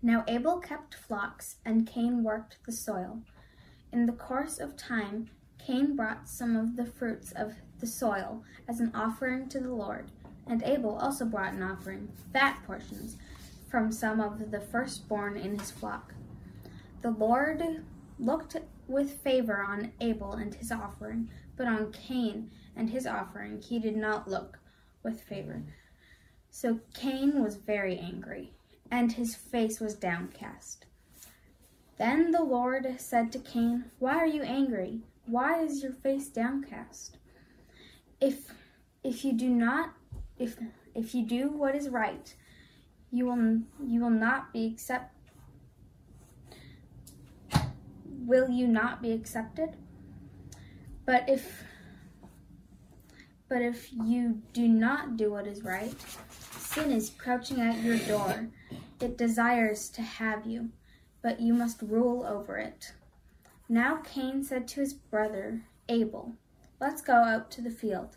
Now Abel kept flocks, and Cain worked the soil. In the course of time, Cain brought some of the fruits of the soil as an offering to the Lord, and Abel also brought an offering, fat portions, from some of the firstborn in his flock. The Lord looked with favor on Abel and his offering, but on Cain and his offering he did not look with favor. So Cain was very angry, and his face was downcast. Then the Lord said to Cain, Why are you angry? Why is your face downcast? If if you do not if if you do what is right, you will you will not be accept will you not be accepted? But if but if you do not do what is right, sin is crouching at your door. It desires to have you, but you must rule over it. Now Cain said to his brother Abel, Let's go out to the field.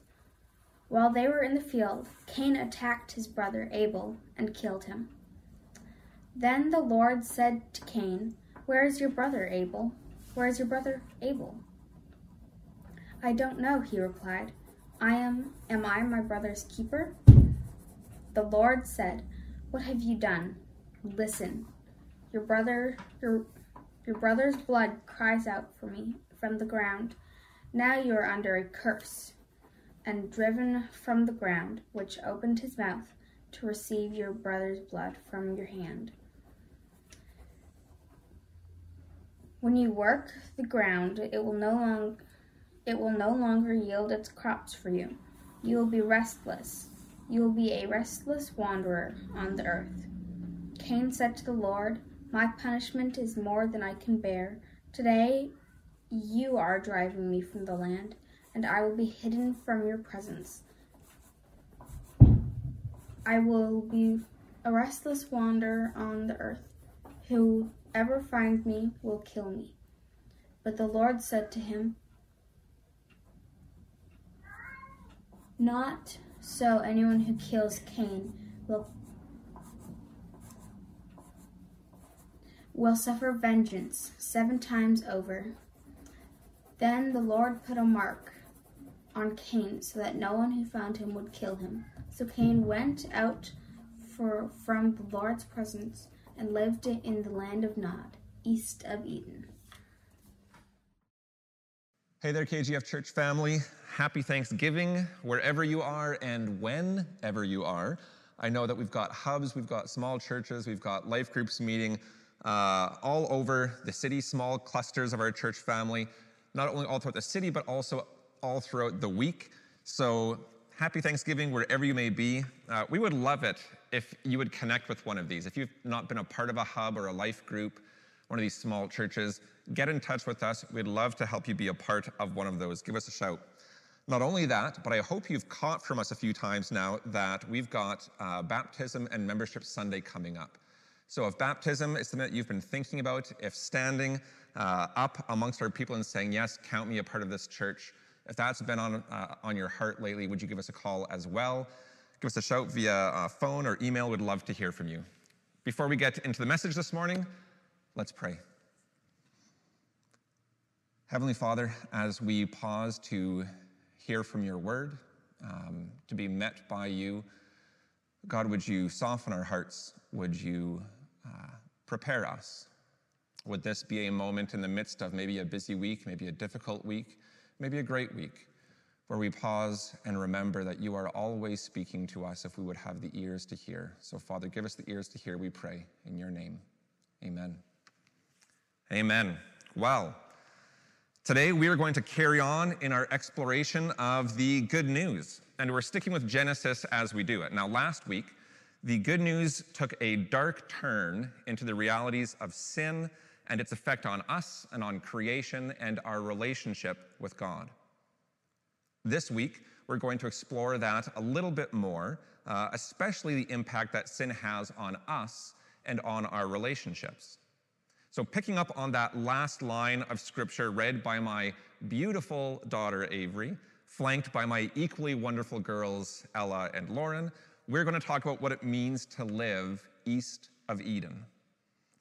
While they were in the field, Cain attacked his brother Abel and killed him. Then the Lord said to Cain, Where is your brother Abel? Where is your brother Abel? I don't know, he replied. I am am I my brother's keeper? The Lord said, What have you done? Listen. Your brother your your brother's blood cries out for me from the ground. Now you are under a curse and driven from the ground, which opened his mouth to receive your brother's blood from your hand. When you work the ground, it will no long it will no longer yield its crops for you. You will be restless. You will be a restless wanderer on the earth. Cain said to the Lord, My punishment is more than I can bear. Today you are driving me from the land and I will be hidden from your presence. I will be a restless wanderer on the earth. Whoever finds me will kill me. But the Lord said to him, Not so anyone who kills Cain will will suffer vengeance seven times over. Then the Lord put a mark on Cain so that no one who found him would kill him. So Cain went out for, from the Lord's presence and lived in the land of Nod, east of Eden. Hey there, KGF Church family. Happy Thanksgiving wherever you are and whenever you are. I know that we've got hubs, we've got small churches, we've got life groups meeting uh, all over the city, small clusters of our church family, not only all throughout the city, but also all throughout the week. So happy Thanksgiving wherever you may be. Uh, we would love it if you would connect with one of these. If you've not been a part of a hub or a life group, one of these small churches, get in touch with us. We'd love to help you be a part of one of those. Give us a shout. Not only that, but I hope you've caught from us a few times now that we've got uh, Baptism and Membership Sunday coming up. So if baptism is something that you've been thinking about, if standing uh, up amongst our people and saying, yes, count me a part of this church, if that's been on, uh, on your heart lately, would you give us a call as well? Give us a shout via uh, phone or email. We'd love to hear from you. Before we get into the message this morning, let's pray. Heavenly Father, as we pause to hear from your word, um, to be met by you, God, would you soften our hearts? Would you uh, prepare us? Would this be a moment in the midst of maybe a busy week, maybe a difficult week? maybe a great week, where we pause and remember that you are always speaking to us if we would have the ears to hear. So, Father, give us the ears to hear, we pray, in your name. Amen. Amen. Well, today we are going to carry on in our exploration of the good news, and we're sticking with Genesis as we do it. Now, last week, the good news took a dark turn into the realities of sin and its effect on us and on creation and our relationship with God. This week, we're going to explore that a little bit more, uh, especially the impact that sin has on us and on our relationships. So, picking up on that last line of scripture read by my beautiful daughter Avery, flanked by my equally wonderful girls Ella and Lauren, we're going to talk about what it means to live east of Eden.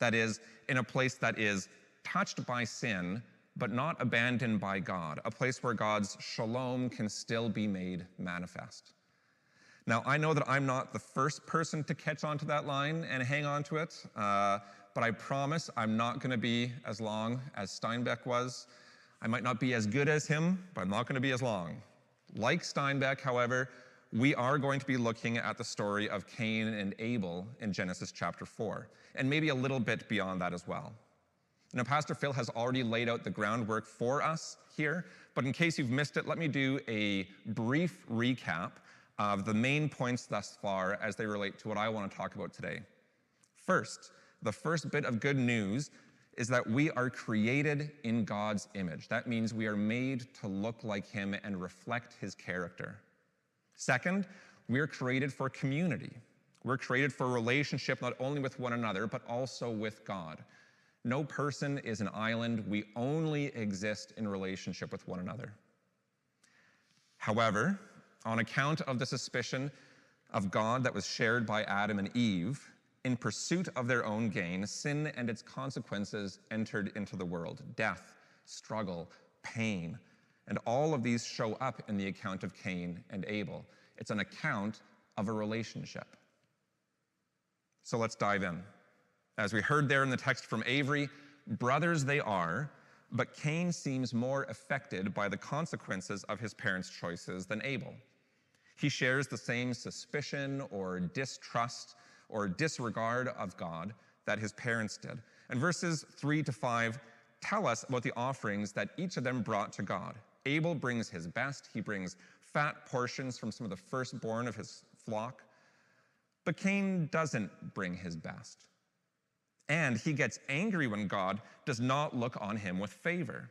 That is, in a place that is touched by sin, but not abandoned by God, a place where God's shalom can still be made manifest. Now, I know that I'm not the first person to catch onto that line and hang on to it, uh, but I promise I'm not going to be as long as Steinbeck was. I might not be as good as him, but I'm not going to be as long. Like Steinbeck, however, we are going to be looking at the story of Cain and Abel in Genesis chapter 4, and maybe a little bit beyond that as well. Now, Pastor Phil has already laid out the groundwork for us here, but in case you've missed it, let me do a brief recap of the main points thus far as they relate to what I want to talk about today. First, the first bit of good news is that we are created in God's image. That means we are made to look like Him and reflect His character. Second, we are created for community. We're created for relationship not only with one another, but also with God. No person is an island. We only exist in relationship with one another. However, on account of the suspicion of God that was shared by Adam and Eve, in pursuit of their own gain, sin and its consequences entered into the world death, struggle, pain. And all of these show up in the account of Cain and Abel. It's an account of a relationship. So let's dive in. As we heard there in the text from Avery, brothers they are, but Cain seems more affected by the consequences of his parents' choices than Abel. He shares the same suspicion or distrust or disregard of God that his parents did. And verses 3 to 5 tell us about the offerings that each of them brought to God. Abel brings his best, he brings fat portions from some of the firstborn of his flock. But Cain doesn't bring his best. And he gets angry when God does not look on him with favor.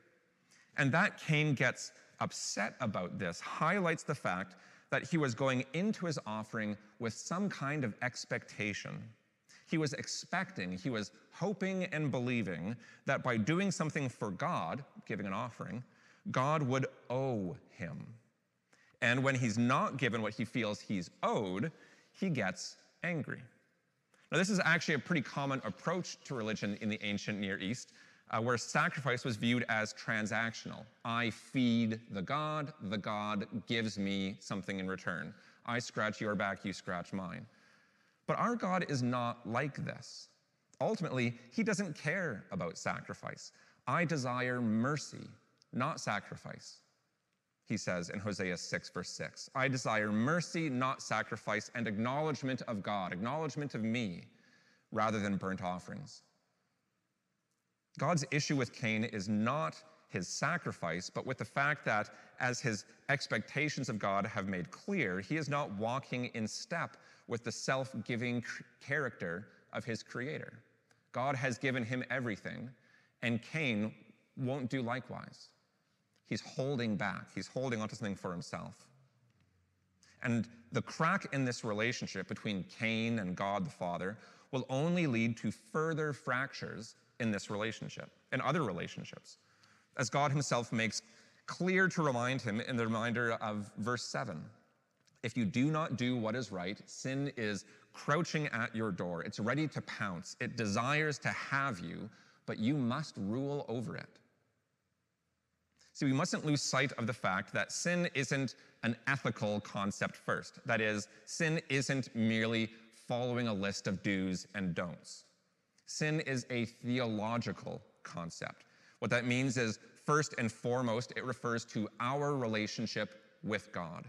And that Cain gets upset about this highlights the fact that he was going into his offering with some kind of expectation. He was expecting, he was hoping and believing that by doing something for God, giving an offering, God would owe him. And when he's not given what he feels he's owed, he gets angry. Now, this is actually a pretty common approach to religion in the ancient Near East, uh, where sacrifice was viewed as transactional. I feed the God, the God gives me something in return. I scratch your back, you scratch mine. But our God is not like this. Ultimately, he doesn't care about sacrifice. I desire mercy, not sacrifice. He says in Hosea 6, verse 6 I desire mercy, not sacrifice, and acknowledgement of God, acknowledgement of me, rather than burnt offerings. God's issue with Cain is not his sacrifice, but with the fact that, as his expectations of God have made clear, he is not walking in step with the self giving character of his creator. God has given him everything, and Cain won't do likewise. He's holding back, he's holding onto something for himself. And the crack in this relationship between Cain and God the Father will only lead to further fractures in this relationship and other relationships, as God Himself makes clear to remind him in the reminder of verse 7. If you do not do what is right, sin is crouching at your door. It's ready to pounce. It desires to have you, but you must rule over it. See, we mustn't lose sight of the fact that sin isn't an ethical concept first. That is, sin isn't merely following a list of do's and don'ts. Sin is a theological concept. What that means is, first and foremost, it refers to our relationship with God.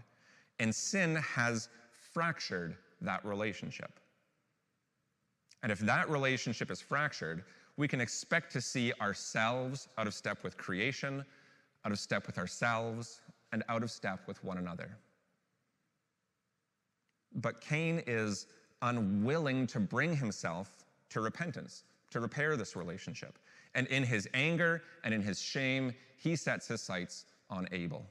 And sin has fractured that relationship. And if that relationship is fractured, we can expect to see ourselves out of step with creation, out of step with ourselves, and out of step with one another. But Cain is unwilling to bring himself to repentance, to repair this relationship. And in his anger and in his shame, he sets his sights on Abel.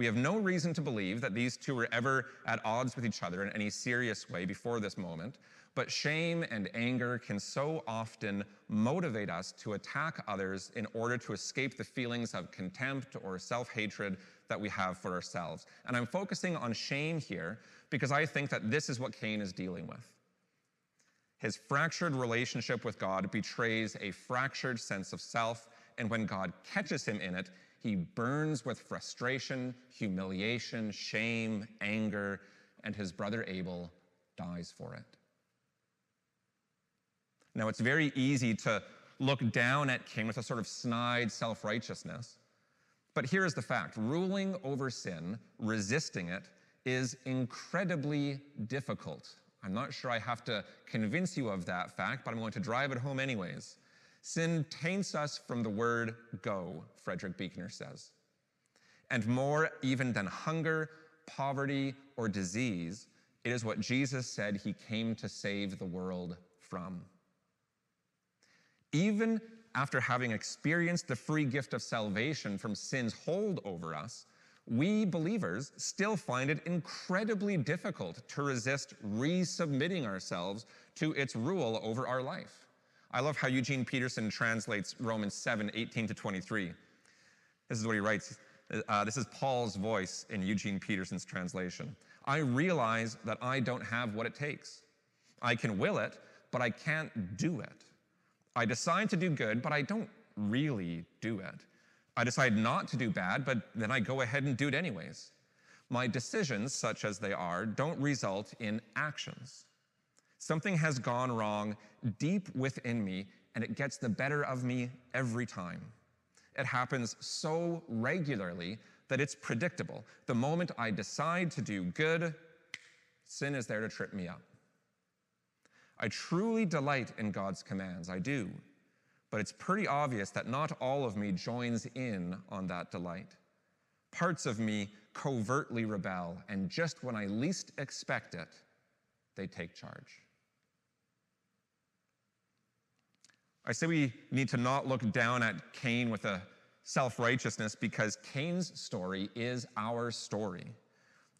We have no reason to believe that these two were ever at odds with each other in any serious way before this moment, but shame and anger can so often motivate us to attack others in order to escape the feelings of contempt or self hatred that we have for ourselves. And I'm focusing on shame here because I think that this is what Cain is dealing with. His fractured relationship with God betrays a fractured sense of self, and when God catches him in it, he burns with frustration, humiliation, shame, anger, and his brother Abel dies for it. Now, it's very easy to look down at Cain with a sort of snide self righteousness. But here is the fact ruling over sin, resisting it, is incredibly difficult. I'm not sure I have to convince you of that fact, but I'm going to drive it home anyways. Sin taints us from the word go, Frederick Buechner says. And more even than hunger, poverty, or disease, it is what Jesus said he came to save the world from. Even after having experienced the free gift of salvation from sin's hold over us, we believers still find it incredibly difficult to resist resubmitting ourselves to its rule over our life. I love how Eugene Peterson translates Romans 7 18 to 23. This is what he writes. Uh, this is Paul's voice in Eugene Peterson's translation. I realize that I don't have what it takes. I can will it, but I can't do it. I decide to do good, but I don't really do it. I decide not to do bad, but then I go ahead and do it anyways. My decisions, such as they are, don't result in actions. Something has gone wrong deep within me, and it gets the better of me every time. It happens so regularly that it's predictable. The moment I decide to do good, sin is there to trip me up. I truly delight in God's commands, I do. But it's pretty obvious that not all of me joins in on that delight. Parts of me covertly rebel, and just when I least expect it, they take charge. I say we need to not look down at Cain with a self righteousness because Cain's story is our story.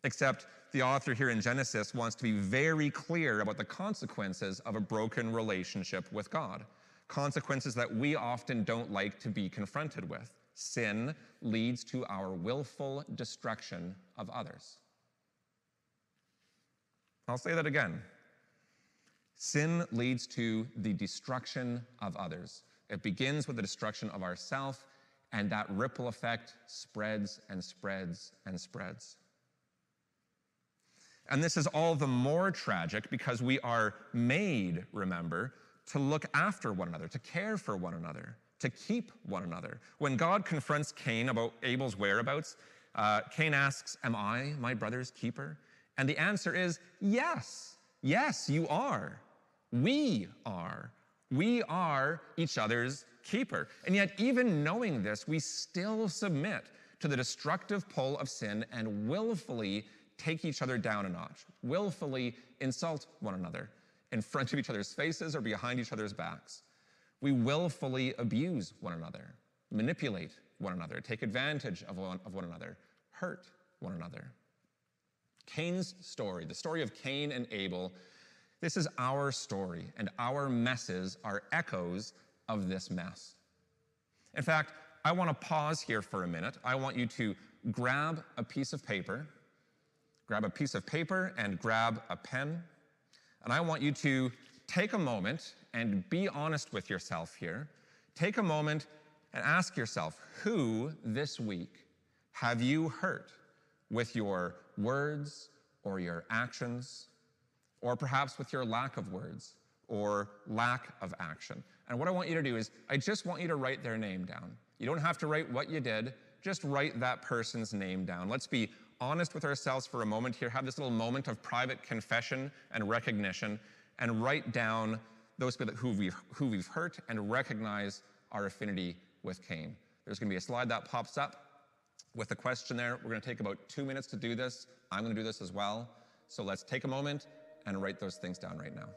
Except the author here in Genesis wants to be very clear about the consequences of a broken relationship with God consequences that we often don't like to be confronted with. Sin leads to our willful destruction of others. I'll say that again. Sin leads to the destruction of others. It begins with the destruction of ourself, and that ripple effect spreads and spreads and spreads. And this is all the more tragic because we are made, remember, to look after one another, to care for one another, to keep one another. When God confronts Cain about Abel's whereabouts, uh, Cain asks, Am I my brother's keeper? And the answer is yes. Yes, you are. We are. We are each other's keeper. And yet, even knowing this, we still submit to the destructive pull of sin and willfully take each other down a notch, willfully insult one another, in front of each other's faces or behind each other's backs. We willfully abuse one another, manipulate one another, take advantage of one, of one another, hurt one another. Cain's story, the story of Cain and Abel, this is our story, and our messes are echoes of this mess. In fact, I want to pause here for a minute. I want you to grab a piece of paper, grab a piece of paper and grab a pen. And I want you to take a moment and be honest with yourself here. Take a moment and ask yourself who this week have you hurt with your words or your actions, or perhaps with your lack of words or lack of action? And what I want you to do is, I just want you to write their name down. You don't have to write what you did, just write that person's name down. Let's be honest with ourselves for a moment here, have this little moment of private confession and recognition, and write down those people who we've, who we've hurt and recognize our affinity with Cain. There's to be a slide that pops up with a question there. We're to take about two minutes to do this. I'm to do this as well. So let's take a moment and write those things down right now.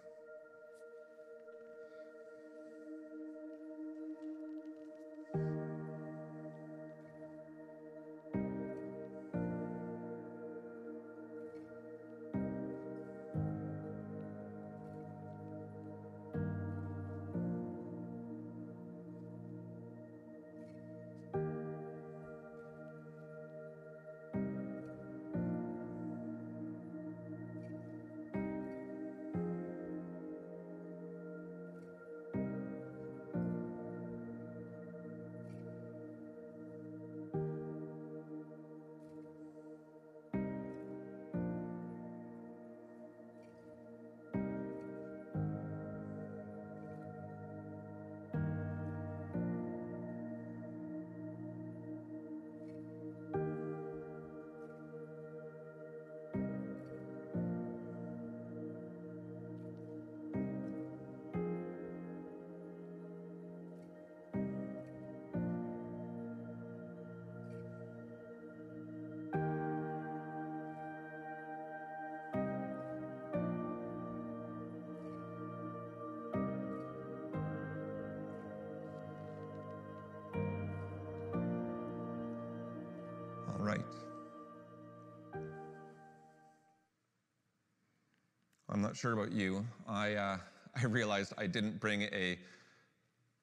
Not sure about you. I, uh, I realized I didn't bring a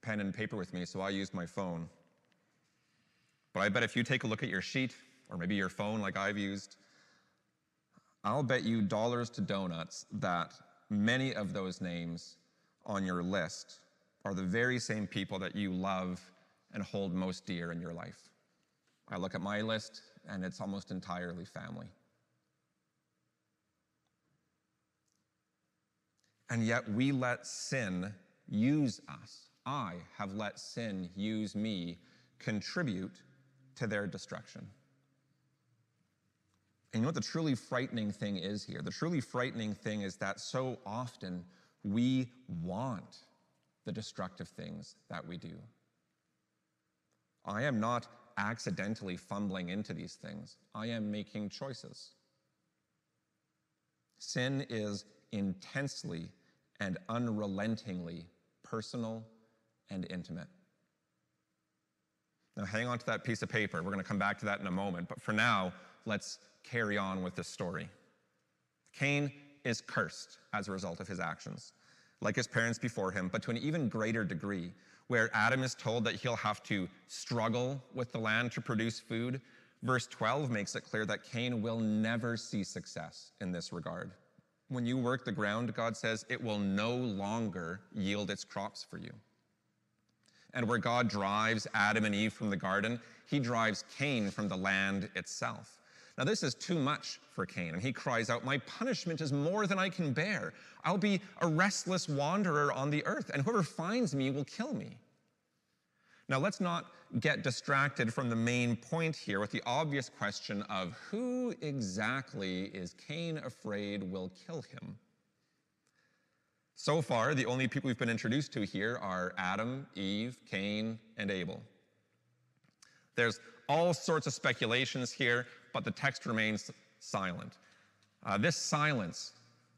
pen and paper with me, so I used my phone. But I bet if you take a look at your sheet, or maybe your phone like I've used, I'll bet you dollars to donuts that many of those names on your list are the very same people that you love and hold most dear in your life. I look at my list, and it's almost entirely family. And yet we let sin use us. I have let sin use me, contribute to their destruction. And you know what the truly frightening thing is here? The truly frightening thing is that so often we want the destructive things that we do. I am not accidentally fumbling into these things, I am making choices. Sin is intensely and unrelentingly personal and intimate. Now, hang on to that piece of paper. We're going to come back to that in a moment. But for now, let's carry on with this story. Cain is cursed as a result of his actions, like his parents before him, but to an even greater degree, where Adam is told that he'll have to struggle with the land to produce food. Verse 12 makes it clear that Cain will never see success in this regard. When you work the ground, God says, it will no longer yield its crops for you. And where God drives Adam and Eve from the garden, he drives Cain from the land itself. Now, this is too much for Cain, and he cries out, My punishment is more than I can bear. I'll be a restless wanderer on the earth, and whoever finds me will kill me. Now, let's not get distracted from the main point here with the obvious question of who exactly is Cain afraid will kill him? So far, the only people we've been introduced to here are Adam, Eve, Cain, and Abel. There's all sorts of speculations here, but the text remains silent. Uh, this silence,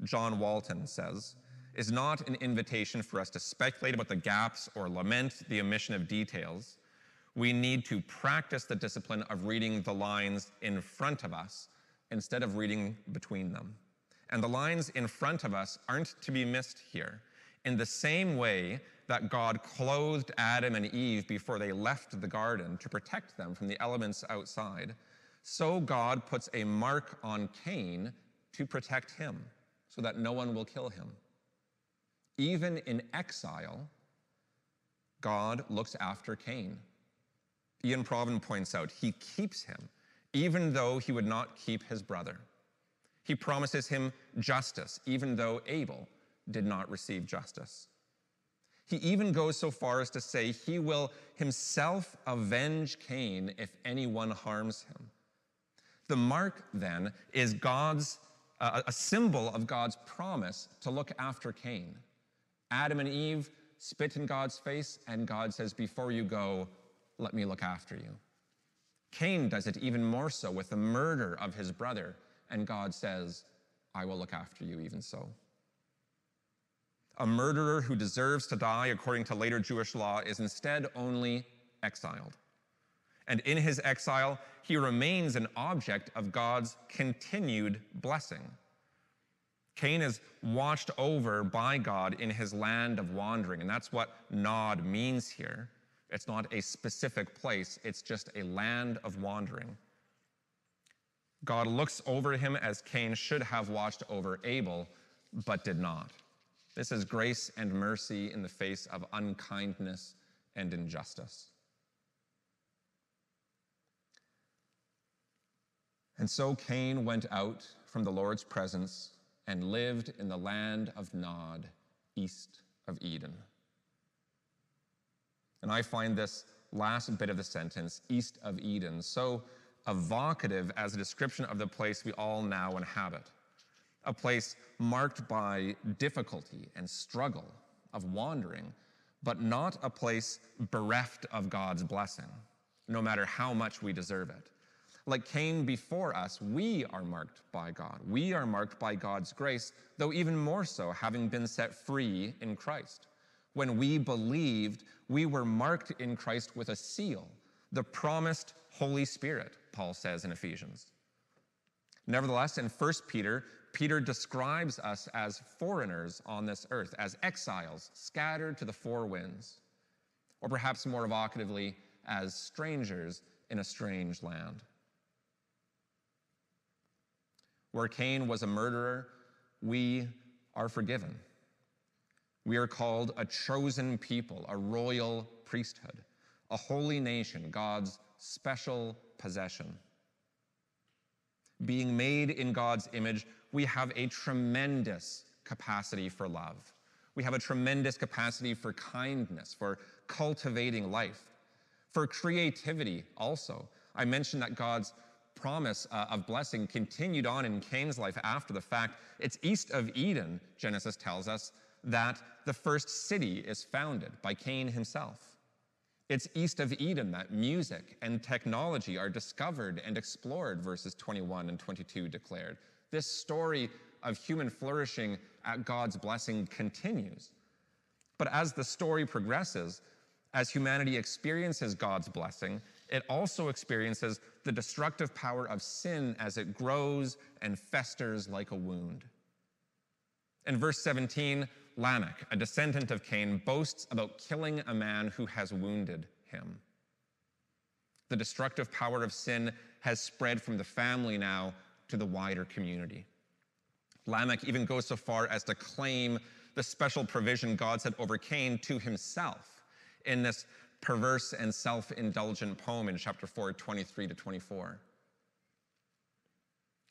John Walton says, is not an invitation for us to speculate about the gaps or lament the omission of details. We need to practice the discipline of reading the lines in front of us instead of reading between them. And the lines in front of us aren't to be missed here. In the same way that God clothed Adam and Eve before they left the garden to protect them from the elements outside, so God puts a mark on Cain to protect him so that no one will kill him. Even in exile, God looks after Cain. Ian Provan points out he keeps him, even though he would not keep his brother. He promises him justice, even though Abel did not receive justice. He even goes so far as to say he will himself avenge Cain if anyone harms him. The mark, then, is God's uh, a symbol of God's promise to look after Cain. Adam and Eve spit in God's face, and God says, Before you go, let me look after you. Cain does it even more so with the murder of his brother, and God says, I will look after you even so. A murderer who deserves to die according to later Jewish law is instead only exiled. And in his exile, he remains an object of God's continued blessing. Cain is watched over by God in his land of wandering, and that's what Nod means here. It's not a specific place, it's just a land of wandering. God looks over him as Cain should have watched over Abel, but did not. This is grace and mercy in the face of unkindness and injustice. And so Cain went out from the Lord's presence and lived in the land of Nod, east of Eden. And I find this last bit of the sentence, east of Eden, so evocative as a description of the place we all now inhabit. A place marked by difficulty and struggle, of wandering, but not a place bereft of God's blessing, no matter how much we deserve it. Like Cain before us, we are marked by God. We are marked by God's grace, though even more so, having been set free in Christ. When we believed, we were marked in Christ with a seal, the promised Holy Spirit, Paul says in Ephesians. Nevertheless, in 1 Peter, Peter describes us as foreigners on this earth, as exiles scattered to the four winds, or perhaps more evocatively, as strangers in a strange land. Where Cain was a murderer, we are forgiven. We are called a chosen people, a royal priesthood, a holy nation, God's special possession. Being made in God's image, we have a tremendous capacity for love. We have a tremendous capacity for kindness, for cultivating life, for creativity also. I mentioned that God's promise uh, of blessing continued on in Cain's life after the fact. It's east of Eden, Genesis tells us, that the first city is founded by Cain himself. It's east of Eden that music and technology are discovered and explored, verses 21 and 22 declared. This story of human flourishing at God's blessing continues. But as the story progresses, as humanity experiences God's blessing, it also experiences the destructive power of sin as it grows and festers like a wound. In verse 17, Lamech, a descendant of Cain, boasts about killing a man who has wounded him. The destructive power of sin has spread from the family now to the wider community. Lamech even goes so far as to claim the special provision God set over Cain to himself in this perverse and self indulgent poem in chapter 4, 23 to 24.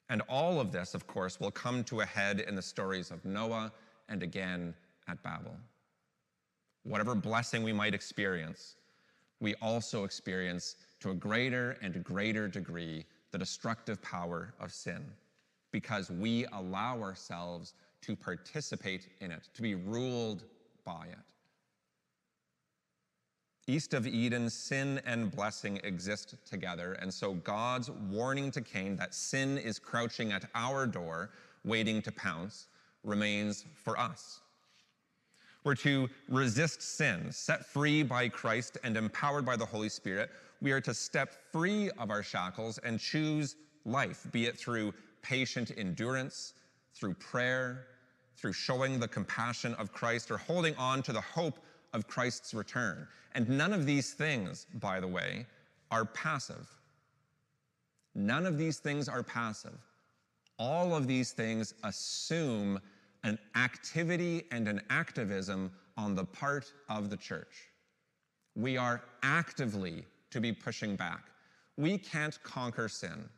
And all of this, of course, will come to a head in the stories of Noah and again at Babel. Whatever blessing we might experience, we also experience to a greater and greater degree the destructive power of sin because we allow ourselves to participate in it, to be ruled by it. East of Eden, sin and blessing exist together. And so God's warning to Cain that sin is crouching at our door, waiting to pounce, remains for us. We're to resist sin, set free by Christ and empowered by the Holy Spirit. We are to step free of our shackles and choose life, be it through patient endurance, through prayer, through showing the compassion of Christ, or holding on to the hope of Christ's return. And none of these things, by the way, are passive. None of these things are passive. All of these things assume an activity and an activism on the part of the church. We are actively to be pushing back. We can't conquer sin.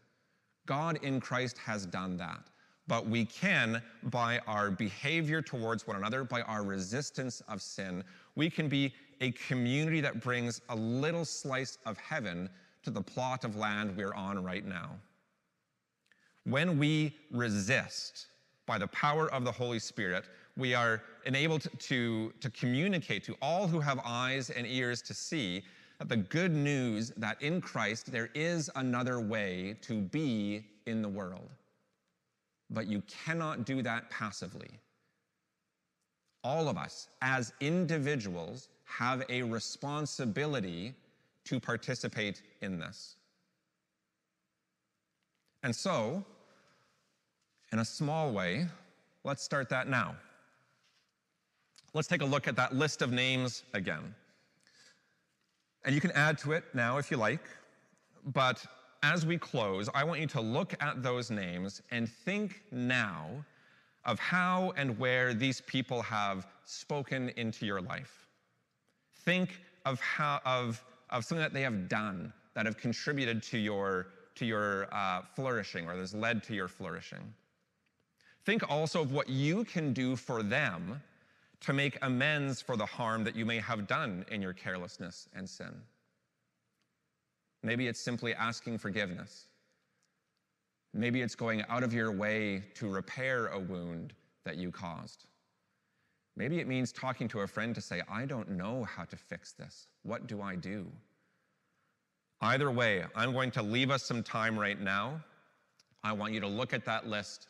God in Christ has done that. But we can, by our behavior towards one another, by our resistance of sin, we can be a community that brings a little slice of heaven to the plot of land we're on right now. When we resist by the power of the Holy Spirit, we are enabled to, to communicate to all who have eyes and ears to see that the good news that in Christ there is another way to be in the world. But you cannot do that passively. All of us, as individuals, have a responsibility to participate in this. And so, in a small way, let's start that now. Let's take a look at that list of names again. And you can add to it now if you like, but as we close, I want you to look at those names and think now of how and where these people have spoken into your life. Think of how of, of something that they have done that have contributed to your to your uh, flourishing or has led to your flourishing. Think also of what you can do for them to make amends for the harm that you may have done in your carelessness and sin. Maybe it's simply asking forgiveness. Maybe it's going out of your way to repair a wound that you caused. Maybe it means talking to a friend to say, I don't know how to fix this. What do I do? Either way, I'm going to leave us some time right now. I want you to look at that list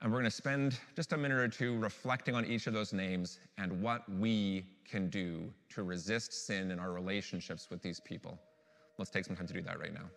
and we're going to spend just a minute or two reflecting on each of those names and what we can do to resist sin in our relationships with these people. Let's take some time to do that right now.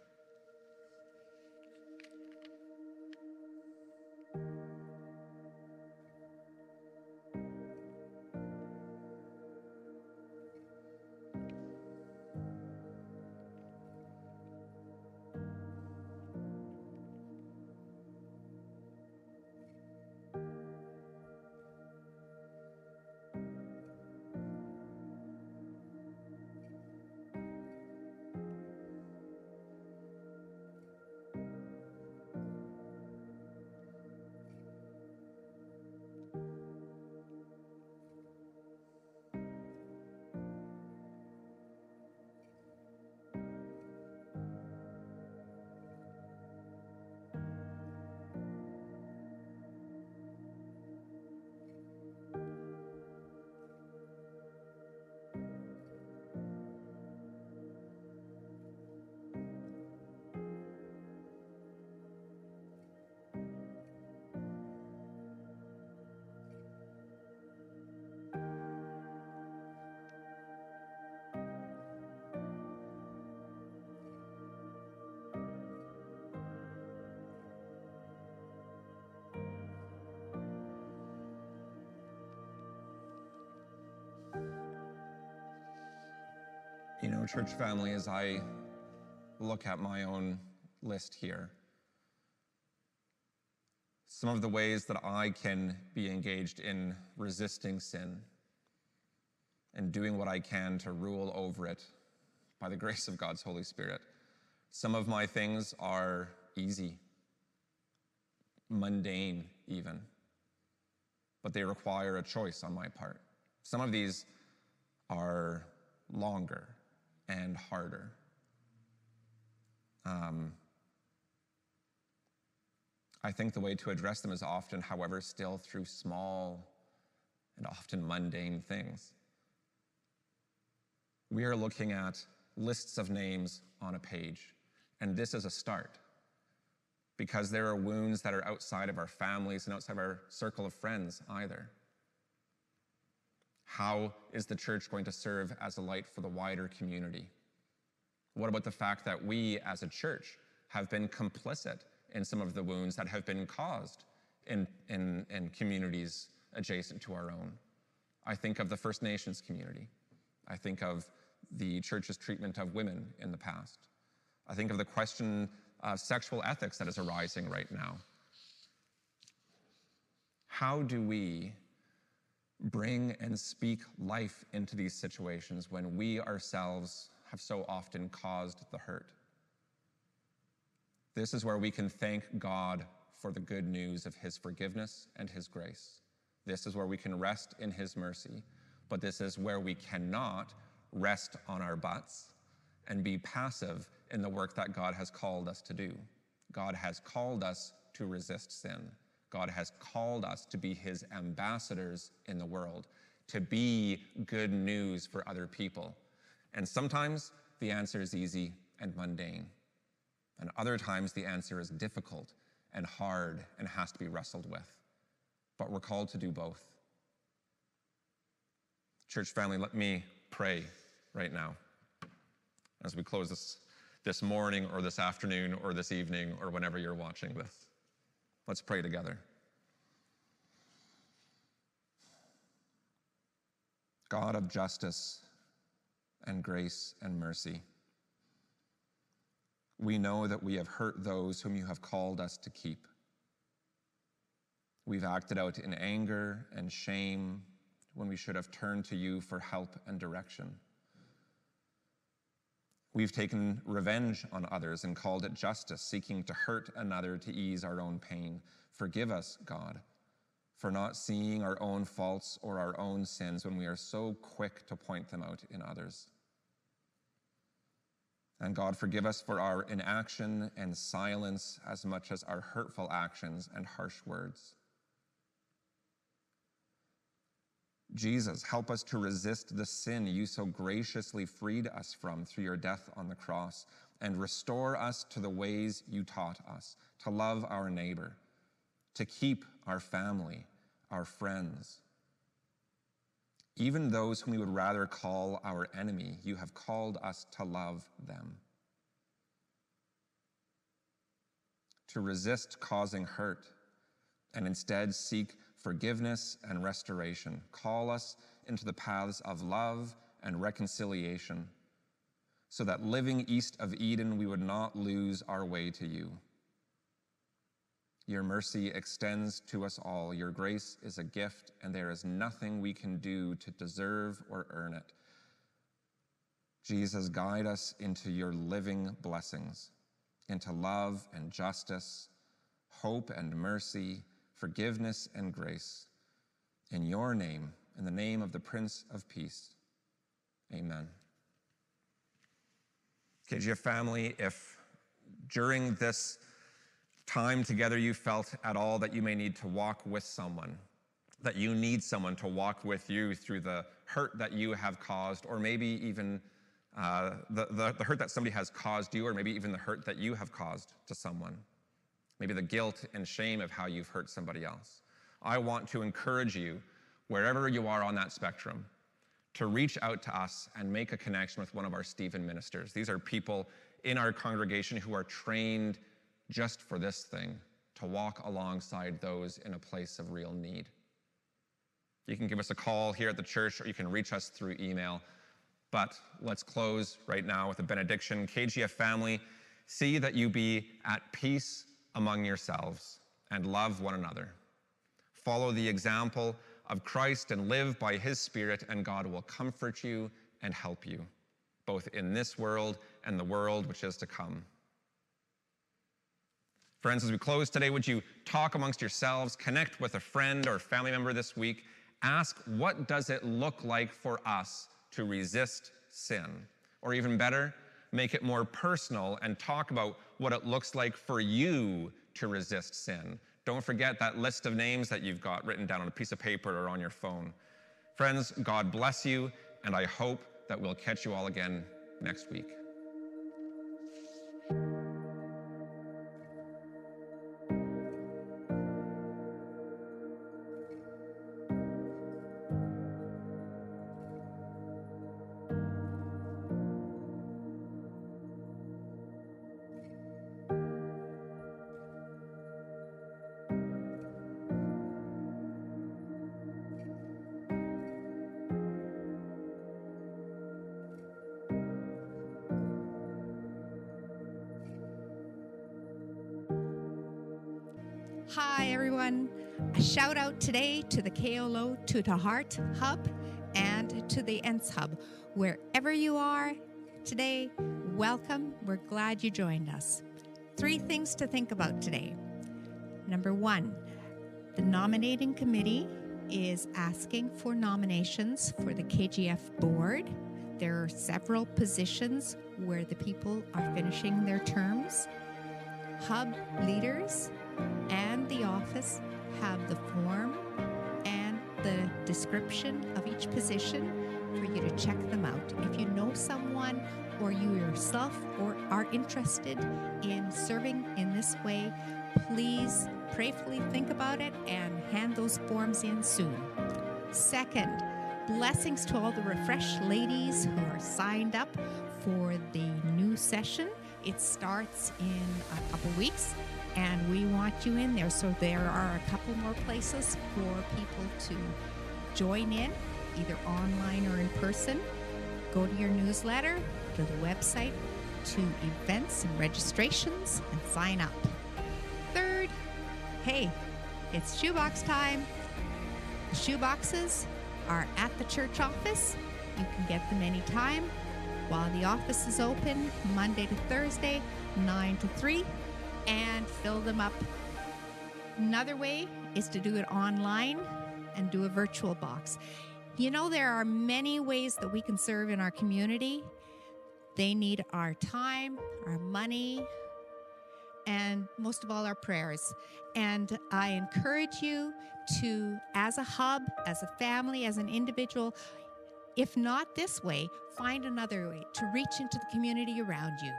Know, church family, as I look at my own list here, some of the ways that I can be engaged in resisting sin and doing what I can to rule over it by the grace of God's Holy Spirit. Some of my things are easy, mundane, even, but they require a choice on my part. Some of these are longer and harder. Um, I think the way to address them is often, however, still through small and often mundane things. We are looking at lists of names on a page, and this is a start because there are wounds that are outside of our families and outside of our circle of friends either. How is the church going to serve as a light for the wider community? What about the fact that we as a church have been complicit in some of the wounds that have been caused in, in, in communities adjacent to our own? I think of the First Nations community. I think of the church's treatment of women in the past. I think of the question of sexual ethics that is arising right now. How do we bring and speak life into these situations when we ourselves have so often caused the hurt? This is where we can thank God for the good news of His forgiveness and His grace. This is where we can rest in His mercy, but this is where we cannot rest on our butts and be passive in the work that God has called us to do. God has called us to resist sin. God has called us to be his ambassadors in the world, to be good news for other people. And sometimes the answer is easy and mundane. And other times the answer is difficult and hard and has to be wrestled with. But we're called to do both. Church family, let me pray right now as we close this, this morning or this afternoon or this evening or whenever you're watching this. Let's pray together. God of justice and grace and mercy, we know that we have hurt those whom you have called us to keep. We've acted out in anger and shame when we should have turned to you for help and direction. We've taken revenge on others and called it justice, seeking to hurt another to ease our own pain. Forgive us, God, for not seeing our own faults or our own sins when we are so quick to point them out in others. And God, forgive us for our inaction and silence as much as our hurtful actions and harsh words. Jesus, help us to resist the sin you so graciously freed us from through your death on the cross, and restore us to the ways you taught us to love our neighbor, to keep our family, our friends. Even those whom we would rather call our enemy, you have called us to love them. To resist causing hurt and instead seek forgiveness and restoration. Call us into the paths of love and reconciliation so that living east of Eden, we would not lose our way to you. Your mercy extends to us all. Your grace is a gift, and there is nothing we can do to deserve or earn it. Jesus, guide us into your living blessings, into love and justice, hope and mercy, forgiveness and grace. In your name, in the name of the Prince of Peace. Amen. KGF family, if during this time together you felt at all that you may need to walk with someone, that you need someone to walk with you through the hurt that you have caused, or maybe even uh, the, the, the hurt that somebody has caused you, or maybe even the hurt that you have caused to someone maybe the guilt and shame of how you've hurt somebody else. I want to encourage you, wherever you are on that spectrum, to reach out to us and make a connection with one of our Stephen ministers. These are people in our congregation who are trained just for this thing to walk alongside those in a place of real need. You can give us a call here at the church or you can reach us through email. But let's close right now with a benediction. KGF family, see that you be at peace among yourselves and love one another. Follow the example of Christ and live by his Spirit, and God will comfort you and help you, both in this world and the world which is to come. Friends, as we close today, would you talk amongst yourselves, connect with a friend or family member this week, ask what does it look like for us to resist sin? Or even better, make it more personal and talk about what it looks like for you to resist sin. Don't forget that list of names that you've got written down on a piece of paper or on your phone. Friends, God bless you, and I hope that we'll catch you all again next week. Everyone. A shout out today to the KOLO to the Heart Hub and to the ENS Hub. Wherever you are today, welcome. We're glad you joined us. Three things to think about today. Number one, the nominating committee is asking for nominations for the KGF board. There are several positions where the people are finishing their terms. Hub leaders and the office have the form and the description of each position for you to check them out. If you know someone or you yourself or are interested in serving in this way, please prayerfully think about it and hand those forms in soon. Second, blessings to all the refreshed ladies who are signed up for the new session. It starts in a couple weeks and we want you in there. So there are a couple more places for people to join in, either online or in person. Go to your newsletter, to the website, to events and registrations, and sign up. Third, hey, it's shoebox time. The shoeboxes are at the church office. You can get them anytime while the office is open, Monday to Thursday, 9 to 3 and fill them up. Another way is to do it online and do a virtual box. You know, there are many ways that we can serve in our community. They need our time, our money, and most of all, our prayers. And I encourage you to, as a hub, as a family, as an individual, if not this way, find another way to reach into the community around you.